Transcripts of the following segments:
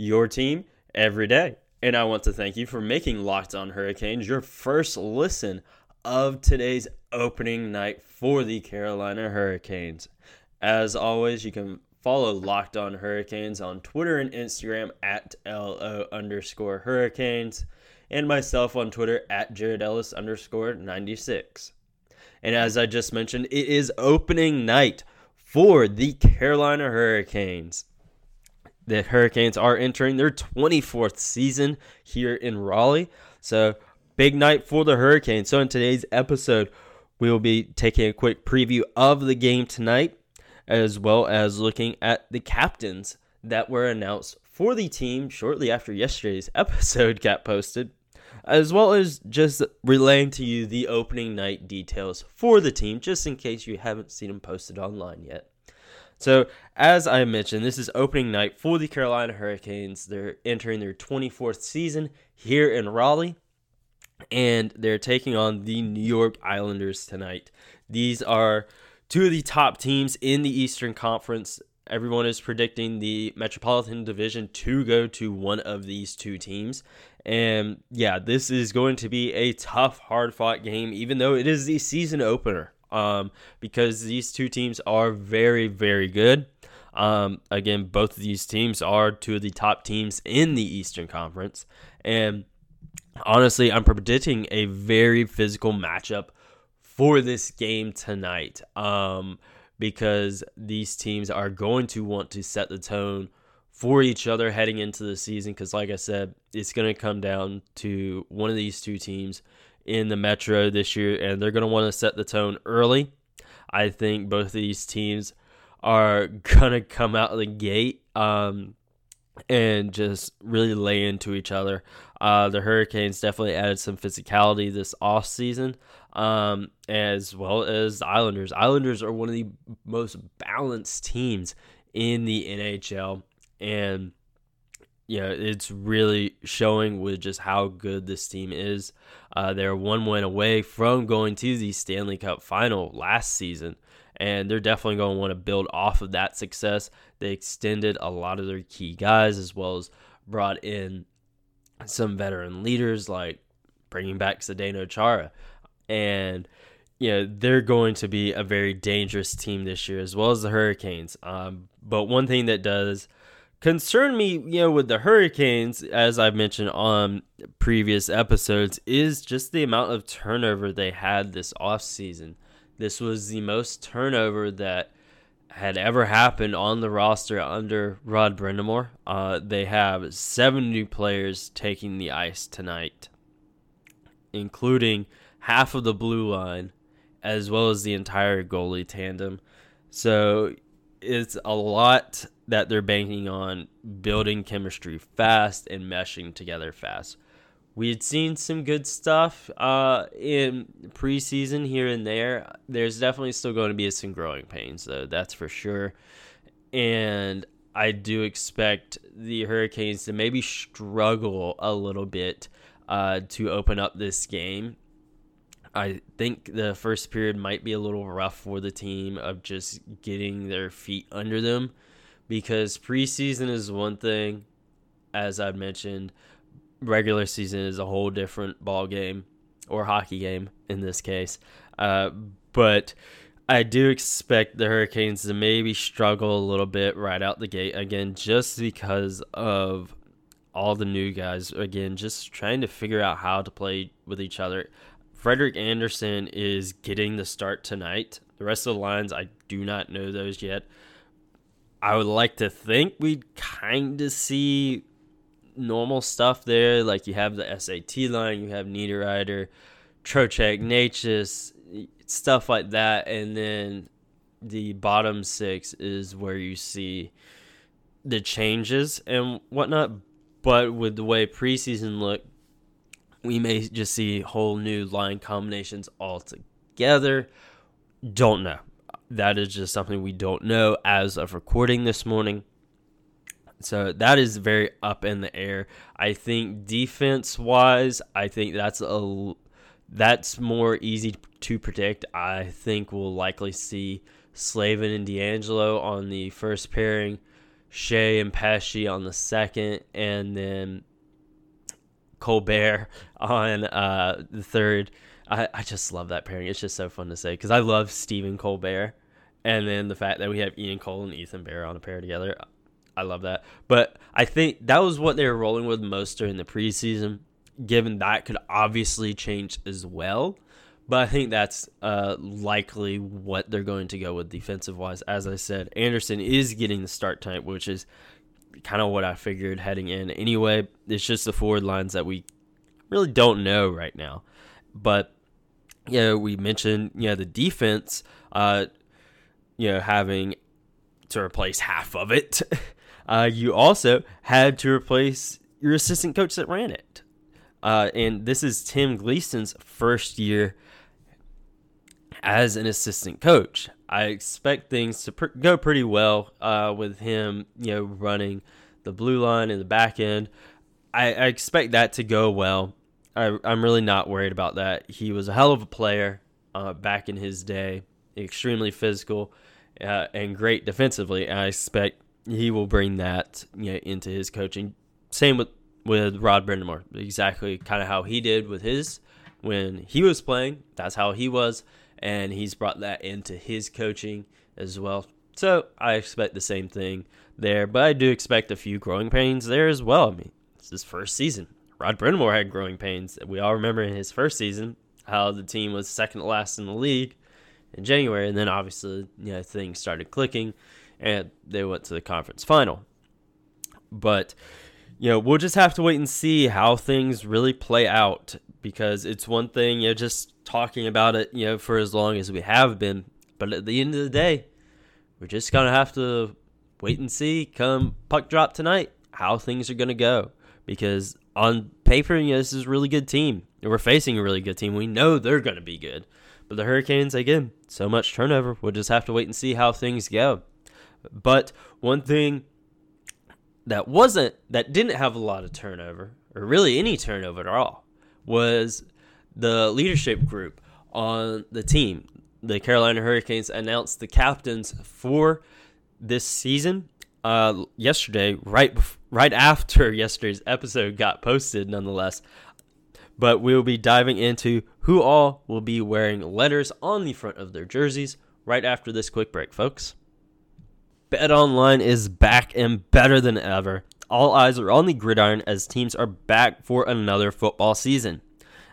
your team every day. And I want to thank you for making Locked On Hurricanes your first listen of today's opening night for the Carolina Hurricanes. As always, you can follow Locked On Hurricanes on Twitter and Instagram at LO underscore Hurricanes, and myself on Twitter at Jared Ellis underscore 96. And as I just mentioned, it is opening night for the Carolina Hurricanes. The Hurricanes are entering their 24th season here in Raleigh. So, big night for the Hurricanes. So, in today's episode, we will be taking a quick preview of the game tonight, as well as looking at the captains that were announced for the team shortly after yesterday's episode got posted as well as just relaying to you the opening night details for the team, just in case you haven't seen them posted online yet. So, as I mentioned, this is opening night for the Carolina Hurricanes. They're entering their 24th season here in Raleigh, and they're taking on the New York Islanders tonight. These are two of the top teams in the Eastern Conference. Everyone is predicting the Metropolitan Division to go to one of these two teams. And yeah, this is going to be a tough, hard fought game, even though it is the season opener. Um, because these two teams are very, very good. Um, again, both of these teams are two of the top teams in the Eastern Conference. And honestly, I'm predicting a very physical matchup for this game tonight. Um, because these teams are going to want to set the tone for each other heading into the season because like i said it's going to come down to one of these two teams in the metro this year and they're going to want to set the tone early. I think both of these teams are going to come out of the gate um, and just really lay into each other. Uh, the hurricanes definitely added some physicality this off season um, as well as the islanders. Islanders are one of the most balanced teams in the nhl and you know it's really showing with just how good this team is. Uh, they're one win away from going to the Stanley Cup final last season, and they're definitely going to want to build off of that success. They extended a lot of their key guys as well as brought in some veteran leaders like bringing back Zdeno Chara, and you know they're going to be a very dangerous team this year as well as the Hurricanes. Um, but one thing that does concern me, you know, with the Hurricanes, as I've mentioned on previous episodes, is just the amount of turnover they had this offseason. This was the most turnover that had ever happened on the roster under Rod Brind'Amour. Uh, they have seven new players taking the ice tonight, including half of the blue line, as well as the entire goalie tandem. So it's a lot that they're banking on building chemistry fast and meshing together fast. We had seen some good stuff uh, in preseason here and there. There's definitely still going to be some growing pains, though, that's for sure. And I do expect the Hurricanes to maybe struggle a little bit uh, to open up this game. I think the first period might be a little rough for the team of just getting their feet under them because preseason is one thing, as I've mentioned, regular season is a whole different ball game or hockey game in this case. Uh, but I do expect the Hurricanes to maybe struggle a little bit right out the gate again, just because of all the new guys. Again, just trying to figure out how to play with each other. Frederik Andersen is getting the start tonight. The rest of the lines, I do not know those yet. I would like to think we'd kind of see normal stuff there. Like you have the SAT line, you have Niederreiter, Trocheck, Necas, stuff like that. And then the bottom six is where you see the changes and whatnot. but with the way preseason looked, we may just see whole new line combinations altogether. Don't know. That is just something we don't know as of recording this morning. So that is very up in the air. I think defense wise, I think that's a that's more easy to predict. I think we'll likely see Slavin and DeAngelo on the first pairing, Skjei and Pesce on the second, and then Colbert on uh, the third. I, I just love that pairing. It's just so fun to say because I love Stephen Colbert. And then the fact that we have Ian Cole and Ethan Bear on a pair together. I love that. But I think that was what they were rolling with most during the preseason, given that could obviously change as well. But I think that's uh, likely what they're going to go with defensive wise. As I said, Andersen is getting the start time, which is kind of what I figured heading in. Anyway, it's just the forward lines that we really don't know right now. But yeah, you know, we mentioned yeah you know, the defense, uh, you know having to replace half of it. Uh, you also had to replace your assistant coach that ran it. Uh, and this is Tim Gleason's first year as an assistant coach. I expect things to pr- go pretty well uh, with him, you know, running the blue line in the back end. I, I expect that to go well. I, am really not worried about that. He was a hell of a player uh, back in his day, extremely physical uh, and great defensively. And I expect he will bring that you know, into his coaching. Same with with Rod Brind'Amour, exactly kind of how he did with his when he was playing. That's how he was, and he's brought that into his coaching as well. So I expect the same thing there, but I do expect a few growing pains there as well. I mean, it's his first season. Rod Brind'Amour had growing pains. We all remember in his first season how the team was second to last in the league in January, and then obviously you know things started clicking and they went to the conference final. But you know, we'll just have to wait and see how things really play out because it's one thing, you know, just talking about it, you know, for as long as we have been, but at the end of the day, we're just to have to wait and see come puck drop tonight how things are to go because on paper, you know, this is a really good team. We're facing a really good team. We know they're going to be good. But the Hurricanes, again, so much turnover. We'll just have to wait and see how things go. But one thing that wasn't that didn't have a lot of turnover or really any turnover at all was the leadership group on the team. The Carolina Hurricanes announced the captains for this season uh, yesterday, right right after yesterday's episode got posted, nonetheless. But we'll be diving into who all will be wearing letters on the front of their jerseys right after this quick break, folks. BetOnline is back and better than ever. All eyes are on the gridiron as teams are back for another football season.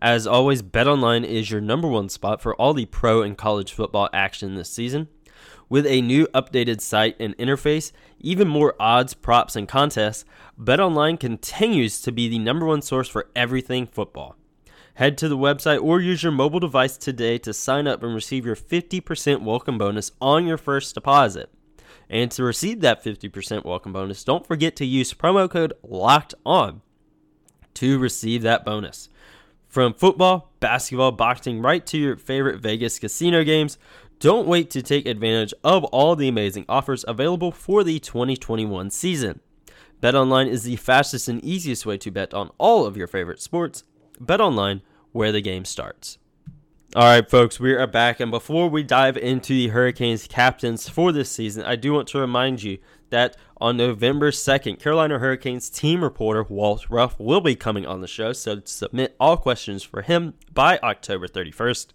As always, BetOnline is your number one spot for all the pro and college football action this season. With a new updated site and interface, even more odds, props, and contests, BetOnline continues to be the number one source for everything football. Head to the website or use your mobile device today to sign up and receive your 50% welcome bonus on your first deposit. And to receive that 50% welcome bonus, don't forget to use promo code LOCKED ON to receive that bonus. From football, basketball, boxing, right to your favorite Vegas casino games, don't wait to take advantage of all the amazing offers available for the 2021 season. BetOnline is the fastest and easiest way to bet on all of your favorite sports. BetOnline, where the game starts. All right, folks, we are back. And before we dive into the Hurricanes captains for this season, I do want to remind you that on November 2nd, Carolina Hurricanes team reporter Walt Ruff will be coming on the show. So submit all questions for him by October 31st.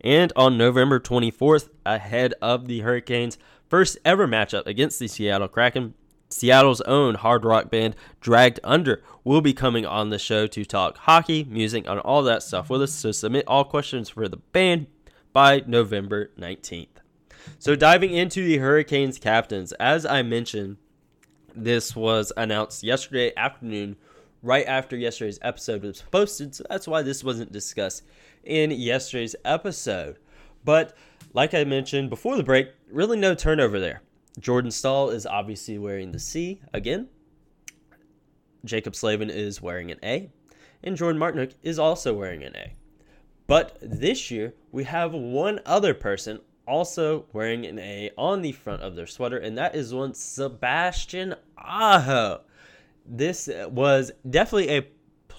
And on November 24th, ahead of the Hurricanes' first ever matchup against the Seattle Kraken, Seattle's own hard rock band, Dragged Under, will be coming on the show to talk hockey, music, and all that stuff with us. So submit all questions for the band by November 19th. So diving into the Hurricanes captains, as I mentioned, this was announced yesterday afternoon, right after yesterday's episode was posted. So that's why this wasn't discussed in yesterday's episode. But like I mentioned before the break, really no turnover there. Jordan Staal is obviously wearing the C again. Jaccob Slavin is wearing an A, and Jordan Martinook is also wearing an A. But this year, we have one other person also wearing an A on the front of their sweater, and that is one Sebastian Aho. This was definitely a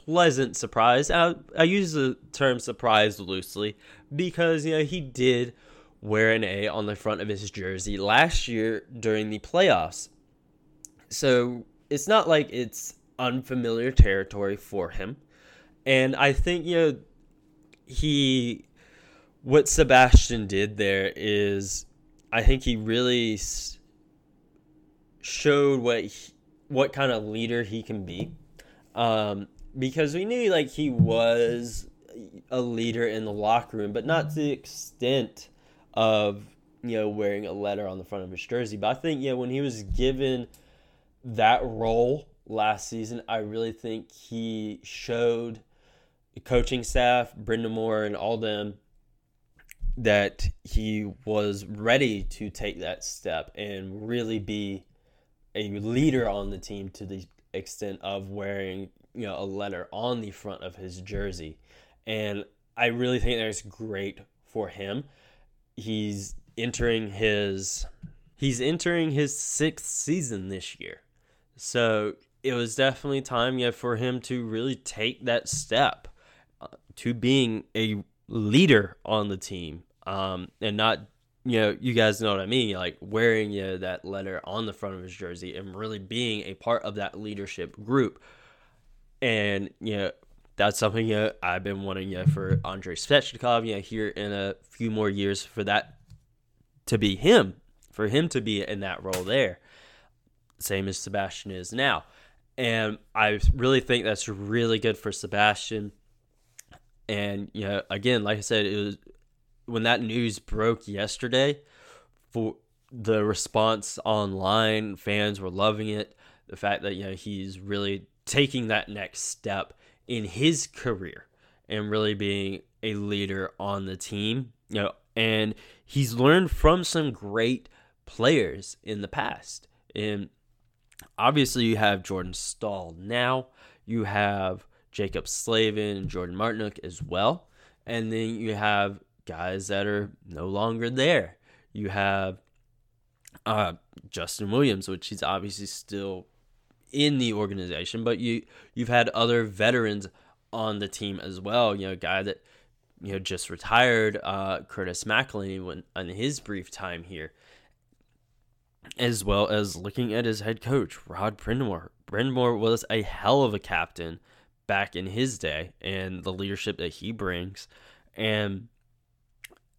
pleasant surprise. I, I use the term surprise loosely because you know he did wear an A on the front of his jersey last year during the playoffs. So it's not like it's unfamiliar territory for him. And I think, you know, he, what Sebastian did there is, I think he really showed what, he, what kind of leader he can be. Um, because we knew like he was a leader in the locker room, but not to the extent of you know wearing a letter on the front of his jersey. But I think yeah, when he was given that role last season, I really think he showed the coaching staff, Brind'Amour, and all them that he was ready to take that step and really be a leader on the team to the extent of wearing you know a letter on the front of his jersey. And i really think that's great for him. He's entering his he's entering his sixth season this year. So it was definitely time yeah, for him to really take that step uh, to being a leader on the team. Um, and not you know you guys know what i mean like wearing you know, that letter on the front of his jersey and really being a part of that leadership group and you know that's something you know, I've been wanting you know, for Andrei Svechnikov you know, here in a few more years for that to be him for him to be in that role there same as Sebastian is now. And I really think that's really good for Sebastian. And you know, again, like I said, it was when that news broke yesterday, for the response online, fans were loving it. The fact that you know he's really taking that next step in his career and really being a leader on the team, you know, and he's learned from some great players in the past. And obviously you have Jordan Staal now, you have Jaccob Slavin and Jordan Martinook as well, and then you have guys that are no longer there. You have uh, Justin Williams, which he's obviously still in the organization, but you you've had other veterans on the team as well. You know, guy that you know just retired, uh, Curtis McElhinney, when on his brief time here as well as looking at his head coach, Rod Brind'Amour. Brind'Amour was a hell of a captain back in his day and the leadership that he brings. And,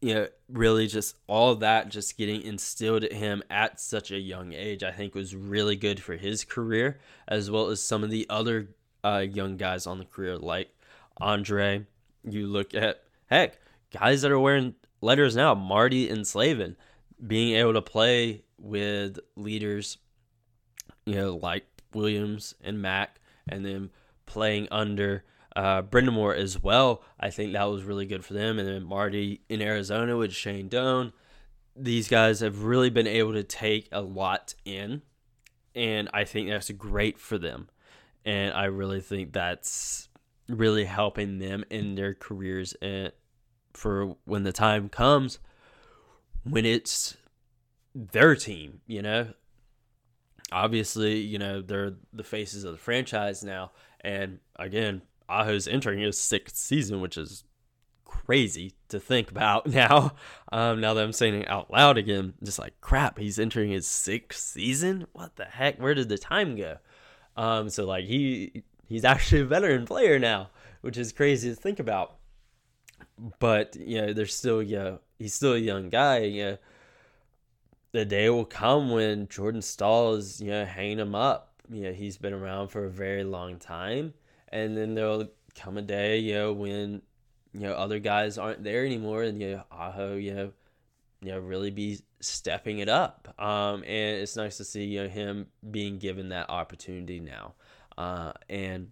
you know, really just all that just getting instilled at him at such a young age, I think was really good for his career, as well as some of the other uh, young guys on the career, like Andre. You look at, heck, guys that are wearing letters now, Marty and Slavin, being able to play with leaders, you know, like Williams and Mac, and then playing under uh, Brind'Amour as well. I think that was really good for them. And then Marty in Arizona with Shane Doan. These guys have really been able to take a lot in, and I think that's great for them. And I really think that's really helping them in their careers and for when the time comes when it's their team, you know. Obviously, you know, they're the faces of the franchise now. And again, Aho's entering his sixth season, which is crazy to think about now. Um, now that I'm saying it out loud again, just like crap, he's entering his sixth season. What the heck? Where did the time go? Um, so like he he's actually a veteran player now, which is crazy to think about. But you know, there's still you know, he's still a young guy. You know, the day will come when Jordan Staal is, you know, hanging him up. You know, he's been around for a very long time. And then there'll come a day, you know, when, you know, other guys aren't there anymore and, you know, Aho, you know, you know, really be stepping it up. Um, and it's nice to see, you know, him being given that opportunity now. Uh, and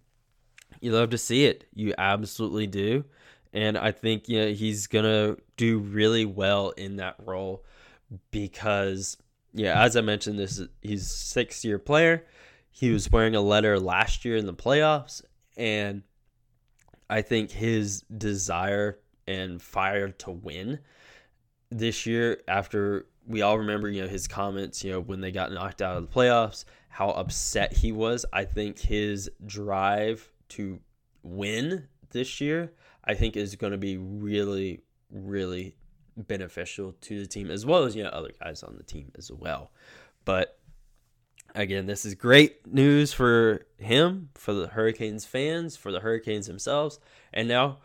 you love to see it. You absolutely do. And I think, you know, he's to do really well in that role because yeah, as I mentioned, this is, he's six year player. he was wearing a letter last year in the playoffs, and I think his desire and fire to win this year after we all remember, you know, his comments, you know, when they got knocked out of the playoffs, how upset he was. I think his drive to win this year, I think is going to be really, really beneficial to the team as well as, you know, other guys on the team as well. But again, this is great news for him, for the Hurricanes fans, for the Hurricanes themselves. And now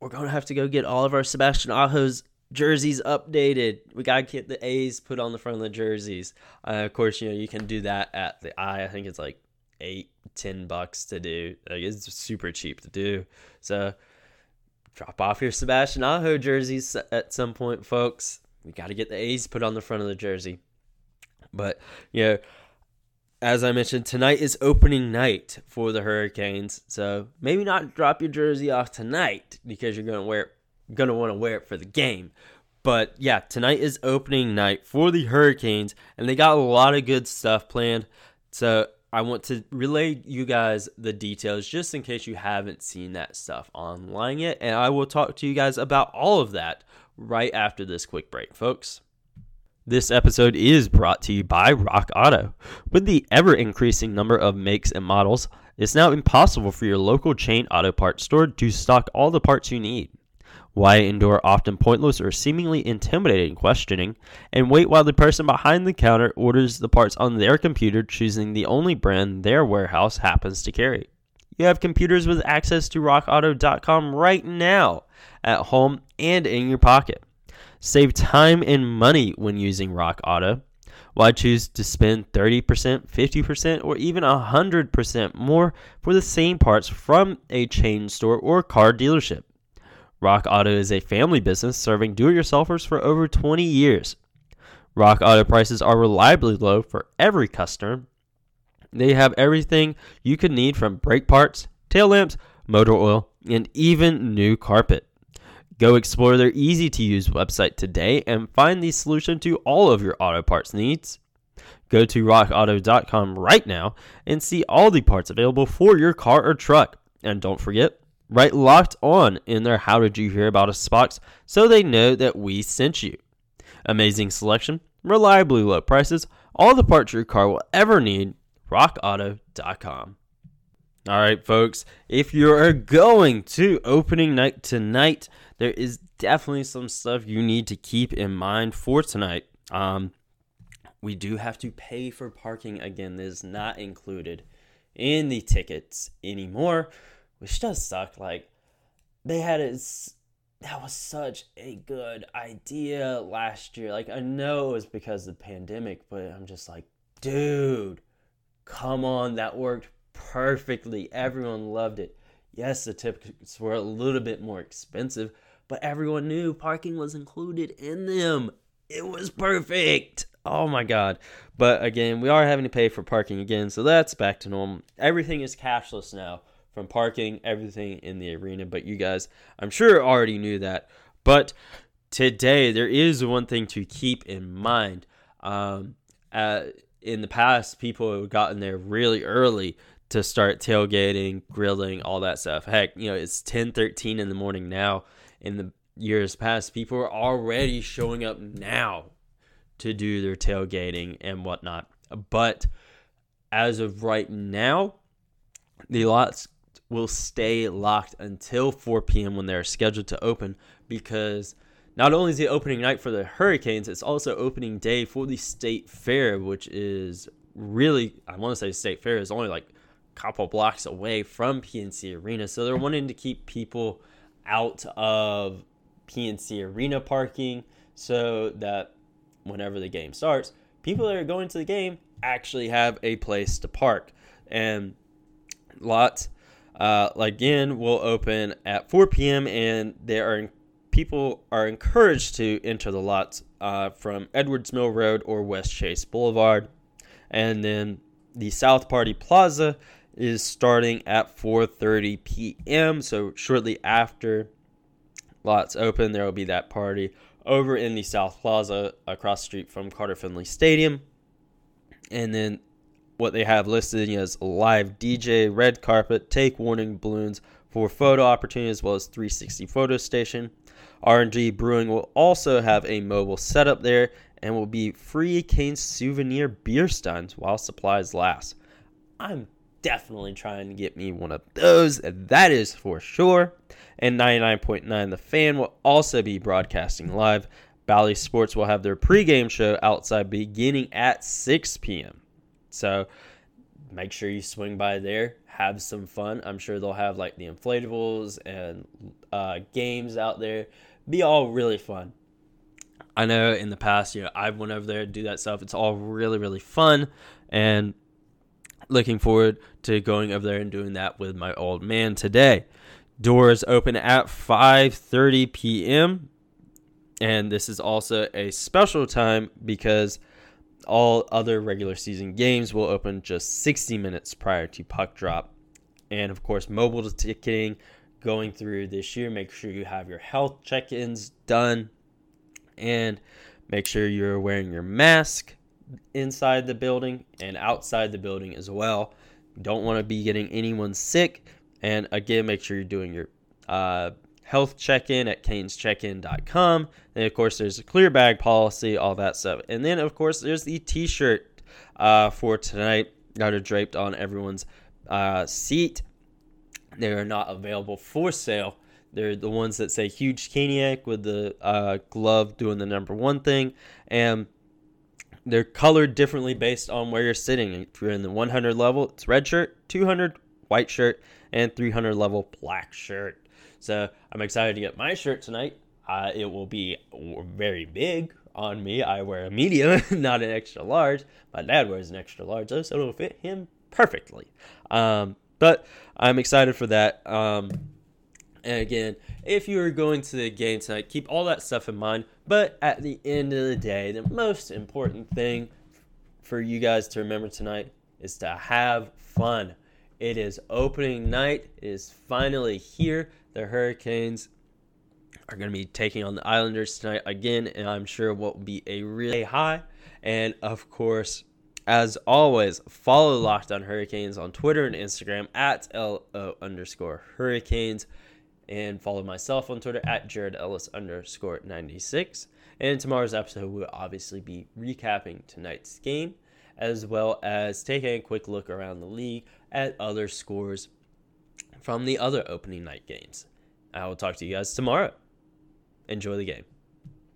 we're going to have to go get all of our Sebastian Aho's jerseys updated. We got to get the A's put on the front of the jerseys. Uh, of course, you know, you can do that at the Eye. I think it's like eight, ten bucks to do. Like, it's super cheap to do. So drop off your Sebastian Aho jerseys at some point, folks. We got to get the A's put on the front of the jersey. But, you know, as I mentioned, tonight is opening night for the Hurricanes. So maybe not drop your jersey off tonight because you're to wear to want to wear it for the game. But yeah, tonight is opening night for the Hurricanes, and they got a lot of good stuff planned. So I want to relay you guys the details just in case you haven't seen that stuff online yet. And I will talk to you guys about all of that right after this quick break, folks. This episode is brought to you by Rock Auto. With the ever increasing number of makes and models, it's now impossible for your local chain auto parts store to stock all the parts you need. Why endure often pointless or seemingly intimidating questioning and wait while the person behind the counter orders the parts on their computer, choosing the only brand their warehouse happens to carry? You have computers with access to rockauto.com right now at home and in your pocket. Save time and money when using Rock Auto. Why choose to spend 30%, 50%, or even 100% more for the same parts from a chain store or car dealership? Rock Auto is a family business serving do it yourselfers for over 20 years. Rock Auto prices are reliably low for every customer. They have everything you could need from brake parts, tail lamps, motor oil, and even new carpet. Go explore their easy to use website today and find the solution to all of your auto parts needs. Go to rockauto.com right now and see all the parts available for your car or truck. And don't forget, write locked on in their How Did You Hear About Us box so they know that we sent you. Amazing selection, reliably low prices, all the parts your car will ever need. RockAuto.com. All right, folks, if you're going to opening night tonight, there is definitely some stuff you need to keep in mind for tonight. Um, we do have to pay for parking again. This is not included in the tickets anymore, which does suck. Like they had it. That was such a good idea last year. Like I know it was because of the pandemic, but I'm just like, dude, come on, that worked perfectly. Everyone loved it. Yes, the tickets were a little bit more expensive, but everyone knew parking was included in them. It was perfect. Oh my god. But again, we are having to pay for parking again, so that's back to normal. Everything is cashless now from parking, everything in the arena. But you guys, I'm sure already knew that. But today, there is one thing to keep in mind. Um, uh, in the past, people have gotten there really early to start tailgating, grilling, all that stuff. Heck, you know, it's 10, 13 in the morning now in the years past, people are already showing up now to do their tailgating and whatnot. But as of right now, the lots will stay locked until 4 p.m. when they're scheduled to open because not only is it opening night for the Hurricanes, it's also opening day for the State Fair, which is really, I want to say State Fair is only like a couple blocks away from PNC Arena. So they're wanting to keep people out of PNC Arena parking so that whenever the game starts, people that are going to the game actually have a place to park. And lots, uh, again, will open at 4 p.m. and there are people are encouraged to enter the lots uh, from Edwards Mill Road or West Chase Boulevard. And then the South Party Plaza is starting at 4:30 p.m. So shortly after lots open, there will be that party over in the South Plaza across the street from Carter Finley Stadium. And then what they have listed is live DJ, red carpet, take warning balloons for photo opportunity, as well as 360 photo station. R&G Brewing will also have a mobile setup there and will be free Canes souvenir beer steins while supplies last. I'm definitely trying to get me one of those. That is for sure. And 99.9 The Fan will also be broadcasting live. Bally Sports will have their pregame show outside beginning at 6 p.m. So make sure you swing by there, have some fun. I'm sure they'll have like the inflatables and uh, games out there. Be all really fun. I know in the past, you know, I've went over there to do that stuff. It's all really, really fun, and looking forward to going over there and doing that with my old man today. Doors open at 5:30 p.m. and this is also a special time because all other regular season games will open just 60 minutes prior to puck drop. And of course, mobile ticketing going through this year. Make sure you have your health check ins done and make sure you're wearing your mask inside the building and outside the building as well. Don't want to be getting anyone sick. And again, make sure you're doing your uh, health check-in at canescheckin.com. And of course, there's a clear bag policy, all that stuff. And then, of course, there's the T-shirt uh, for tonight that are draped on everyone's uh, seat. They are not available for sale. They're the ones that say huge Caniac with the uh, glove doing the number one thing, and they're colored differently based on where you're sitting. If you're in the 100 level, it's red shirt, 200 white shirt, and 300 level black shirt. So I'm excited to get my shirt tonight. Uh, it will be very big on me. I wear a medium, not an extra large. My dad wears an extra large, though, so it'll fit him perfectly. Um, but I'm excited for that. Um, and again, if you are going to the game tonight, keep all that stuff in mind. But at the end of the day, the most important thing for you guys to remember tonight is to have fun. It is opening night. It is finally here. The Hurricanes are going to be taking on the Islanders tonight again, and I'm sure what will be a really high. And of course, as always, follow Locked On Hurricanes on Twitter and Instagram at LO underscore Hurricanes. And follow myself on Twitter at Jared Ellis underscore 96. And tomorrow's episode will obviously be recapping tonight's game, as well as taking a quick look around the league at other scores from the other opening night games. I will talk to you guys tomorrow. Enjoy the game.